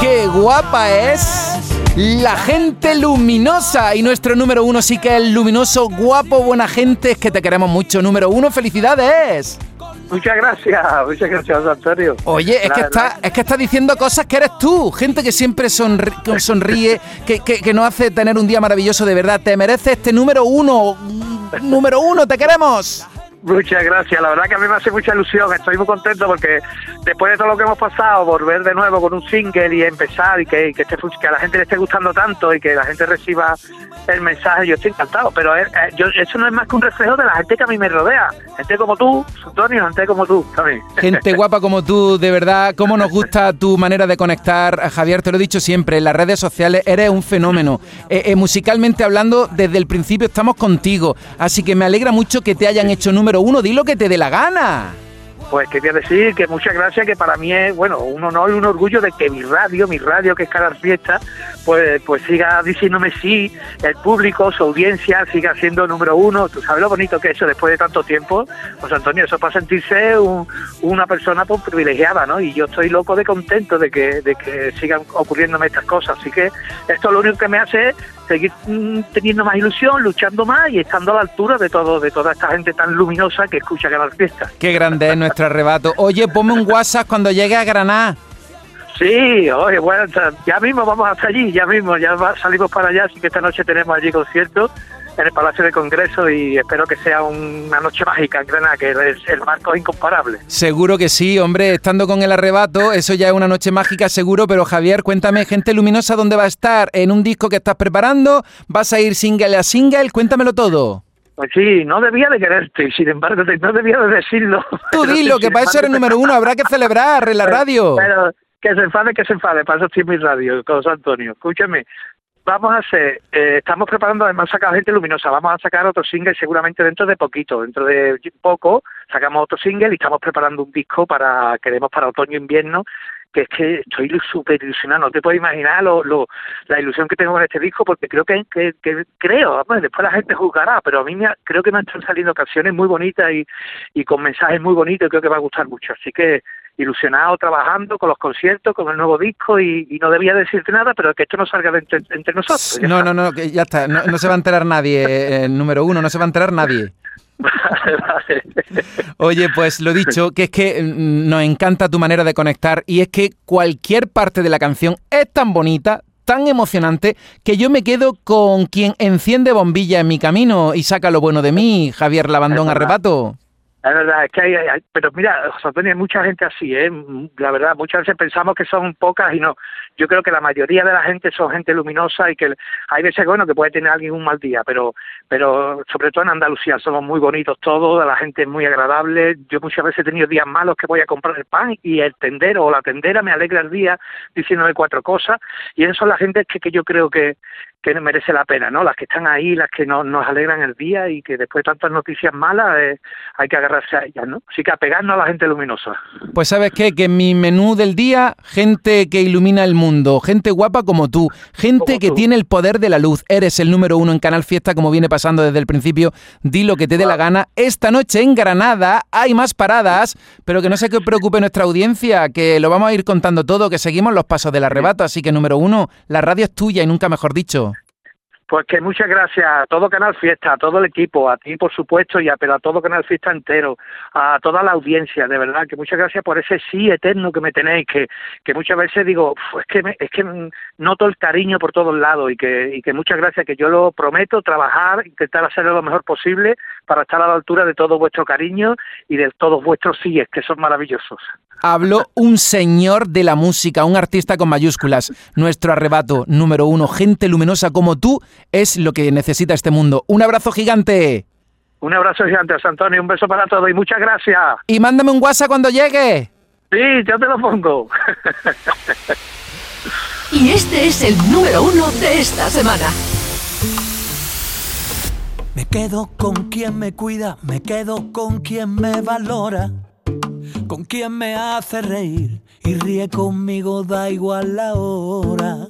Qué guapa es la gente luminosa. Y nuestro número uno sí que es luminoso, guapo, buena gente. Es que te queremos mucho. Número uno, felicidades. Muchas gracias, muchas gracias, Antonio. Oye, es que, está, es que está diciendo cosas que eres tú, gente que siempre sonríe, que, que, que nos hace tener un día maravilloso de verdad. Te mereces este número uno, número uno, te queremos. Muchas gracias, la verdad que a mí me hace mucha ilusión, estoy muy contento porque después de todo lo que hemos pasado, volver de nuevo con un single y empezar y que, que, que a la gente le esté gustando tanto y que la gente reciba el mensaje, yo estoy encantado, pero eh, yo, eso no es más que un reflejo de la gente que a mí me rodea, gente como tú, Antonio, gente como tú también. Gente guapa como tú, de verdad, cómo nos gusta tu manera de conectar, Javier, te lo he dicho siempre, en las redes sociales eres un fenómeno, eh, eh, musicalmente hablando, desde el principio estamos contigo, así que me alegra mucho que te hayan hecho número uno, di lo que te dé la gana. Pues quería decir que muchas gracias, que para mí es, bueno, un honor y un orgullo de que mi radio, mi radio que es cada fiesta, pues, pues siga diciéndome sí, el público, su audiencia siga siendo número uno. Tú sabes lo bonito que es eso después de tanto tiempo. Pues Antonio, eso para sentirse una persona pues, privilegiada, ¿no? Y yo estoy loco de contento de que, de que sigan ocurriéndome estas cosas. Así que esto lo único que me hace seguir mm, teniendo más ilusión, luchando más y estando a la altura de todo, de toda esta gente tan luminosa que escucha Canal Fiesta. Qué grande es nuestro arrebato. Oye, ponme un WhatsApp cuando llegue a Granada. Sí, oye, bueno, ya mismo vamos hasta allí, ya mismo, ya salimos para allá, así que esta noche tenemos allí concierto en el Palacio de Congreso y espero que sea una noche mágica en Granada, que el marco es incomparable. Seguro que sí, hombre, estando con el arrebato, eso ya es una noche mágica seguro, pero Javier, cuéntame, gente luminosa, ¿dónde va a estar? ¿En un disco que estás preparando? ¿Vas a ir single a single? Cuéntamelo todo. Pues sí, no debía de quererte, sin embargo, no debía de decirlo. Tú dilo, que para eso eres número uno, habrá que celebrar en la radio. Pero que se enfade, que se enfade, para eso estoy en mi radio, con Antonio. Escúchame, vamos a hacer, eh, estamos preparando, además sacar gente luminosa, vamos a sacar otro single seguramente dentro de poquito, dentro de poco sacamos otro single y estamos preparando un disco para, queremos para otoño-invierno, que es que estoy súper ilusionado, no te puedes imaginar lo, lo, la ilusión que tengo con este disco, porque creo que, creo, después la gente juzgará, pero a mí me, creo que me están saliendo canciones muy bonitas y, y con mensajes muy bonitos creo que va a gustar mucho, así que ilusionado trabajando con los conciertos, con el nuevo disco y, no debía decirte nada, pero que esto no salga entre, nosotros. No, no, no, que ya está, no, se va a enterar nadie, eh, número uno, no se va a enterar nadie. Vale, vale. Oye, pues lo dicho, que es que mm, nos encanta tu manera de conectar y es que cualquier parte de la canción es tan bonita, tan emocionante, que yo me quedo con quien enciende bombilla en mi camino y saca lo bueno de mí, Javier Lavandón Arrebato. Es verdad, es que hay, pero mira, José Antonio, hay mucha gente así, ¿eh? La verdad, muchas veces pensamos que son pocas y no. Yo creo que la mayoría de la gente son gente luminosa y que hay veces, bueno, que puede tener alguien un mal día, pero, pero sobre todo en Andalucía somos muy bonitos todos, la gente es muy agradable. Yo muchas veces he tenido días malos que voy a comprar el pan y el tendero o la tendera me alegra el día diciéndome cuatro cosas y esas son las gente que, que yo creo que, que merece la pena, ¿no? Las que están ahí, las que no, nos alegran el día y que después de tantas noticias malas eh, hay que agarrarse a ellas, ¿no? Así que apegarnos a la gente luminosa. Pues sabes qué, que en mi menú del día, gente que ilumina el mundo, gente guapa como tú, gente que tiene el poder de la luz. Eres el número uno en Canal Fiesta, como viene pasando desde el principio. Di lo que te dé la gana. Esta noche en Granada hay más paradas, pero que no se preocupe nuestra audiencia, que lo vamos a ir contando todo, que seguimos los pasos del arrebato. Así que número uno, la radio es tuya y nunca mejor dicho. Pues que muchas gracias a todo Canal Fiesta, a todo el equipo, a ti por supuesto, y a, pero a todo Canal Fiesta entero, a toda la audiencia, de verdad, que muchas gracias por ese sí eterno que me tenéis, que, que muchas veces digo, es que es que noto el cariño por todos lados y que, y que muchas gracias, que yo lo prometo, trabajar, intentar hacer lo mejor posible para estar a la altura de todo vuestro cariño y de todos vuestros síes, que son maravillosos. Habló un señor de la música, un artista con mayúsculas, nuestro arrebato número uno, gente luminosa como tú es lo que necesita este mundo. Un abrazo gigante. Un abrazo gigante, Antonio. Un beso para todos y muchas gracias. Y mándame un WhatsApp cuando llegue. Sí, yo te lo pongo. y este es el número uno de esta semana. Me quedo con quien me cuida, me quedo con quien me valora, con quien me hace reír y ríe conmigo, da igual la hora.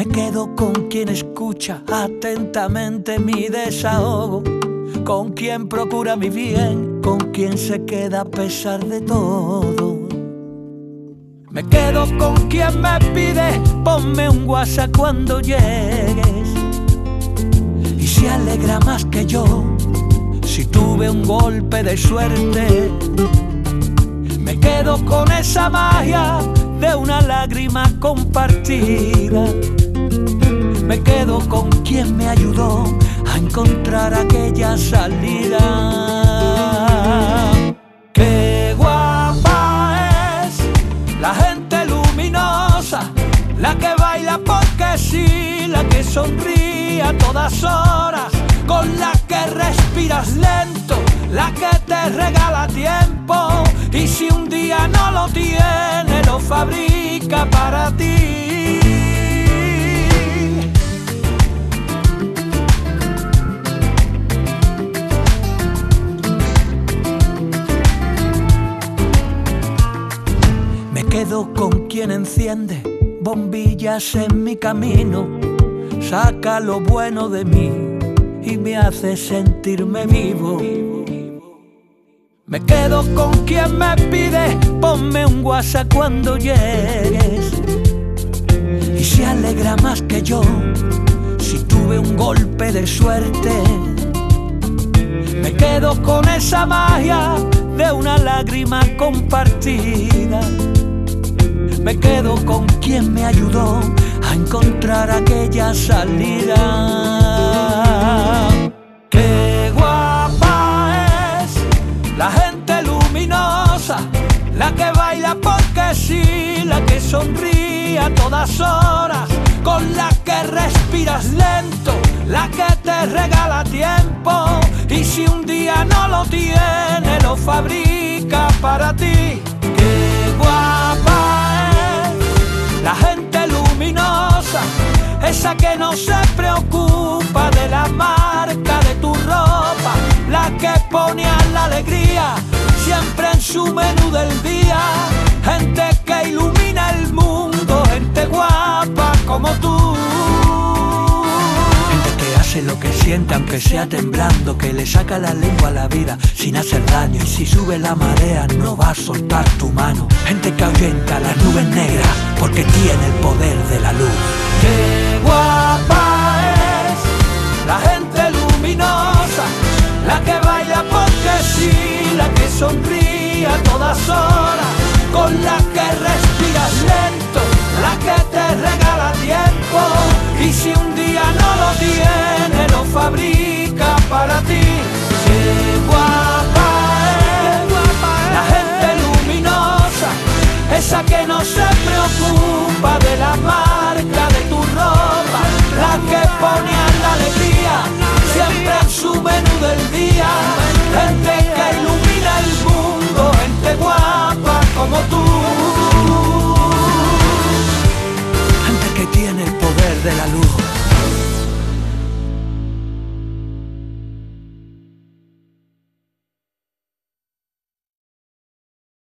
Me quedo con quien escucha atentamente mi desahogo, con quien procura mi bien, con quien se queda a pesar de todo. Me quedo con quien me pide, ponme un WhatsApp cuando llegues. Y se alegra más que yo si tuve un golpe de suerte. Me quedo con esa magia de una lágrima compartida. Quien me ayudó a encontrar aquella salida. la que baila porque sí, la que sonríe a todas horas, con la que respiras lento, la que te regala tiempo y si un día no lo tiene, lo fabrica para ti. Enciende bombillas en mi camino, saca lo bueno de mí y me hace sentirme vivo. Me quedo con quien me pide, ponme un WhatsApp cuando llegues. Y se alegra más que yo si tuve un golpe de suerte. Me quedo con esa magia de una lágrima compartida me quedo con quien me ayudó a encontrar aquella salida. Qué guapa es la gente luminosa, la que baila porque sí, la que sonríe a todas horas, con la que respiras lento, la que te regala tiempo y si un día no lo tiene, lo fabrica para ti. Esa que no se preocupa de la marca de tu ropa, la que pone a la alegría siempre en su menú del día, gente que ilumina el mundo, gente guapa como tú hace lo que siente aunque sea temblando, que le saca la lengua a la vida sin hacer daño. Y si sube la marea no va a soltar tu mano. Gente que ahuyenta las nubes negras porque tiene el poder de la luz. La que baila porque sí,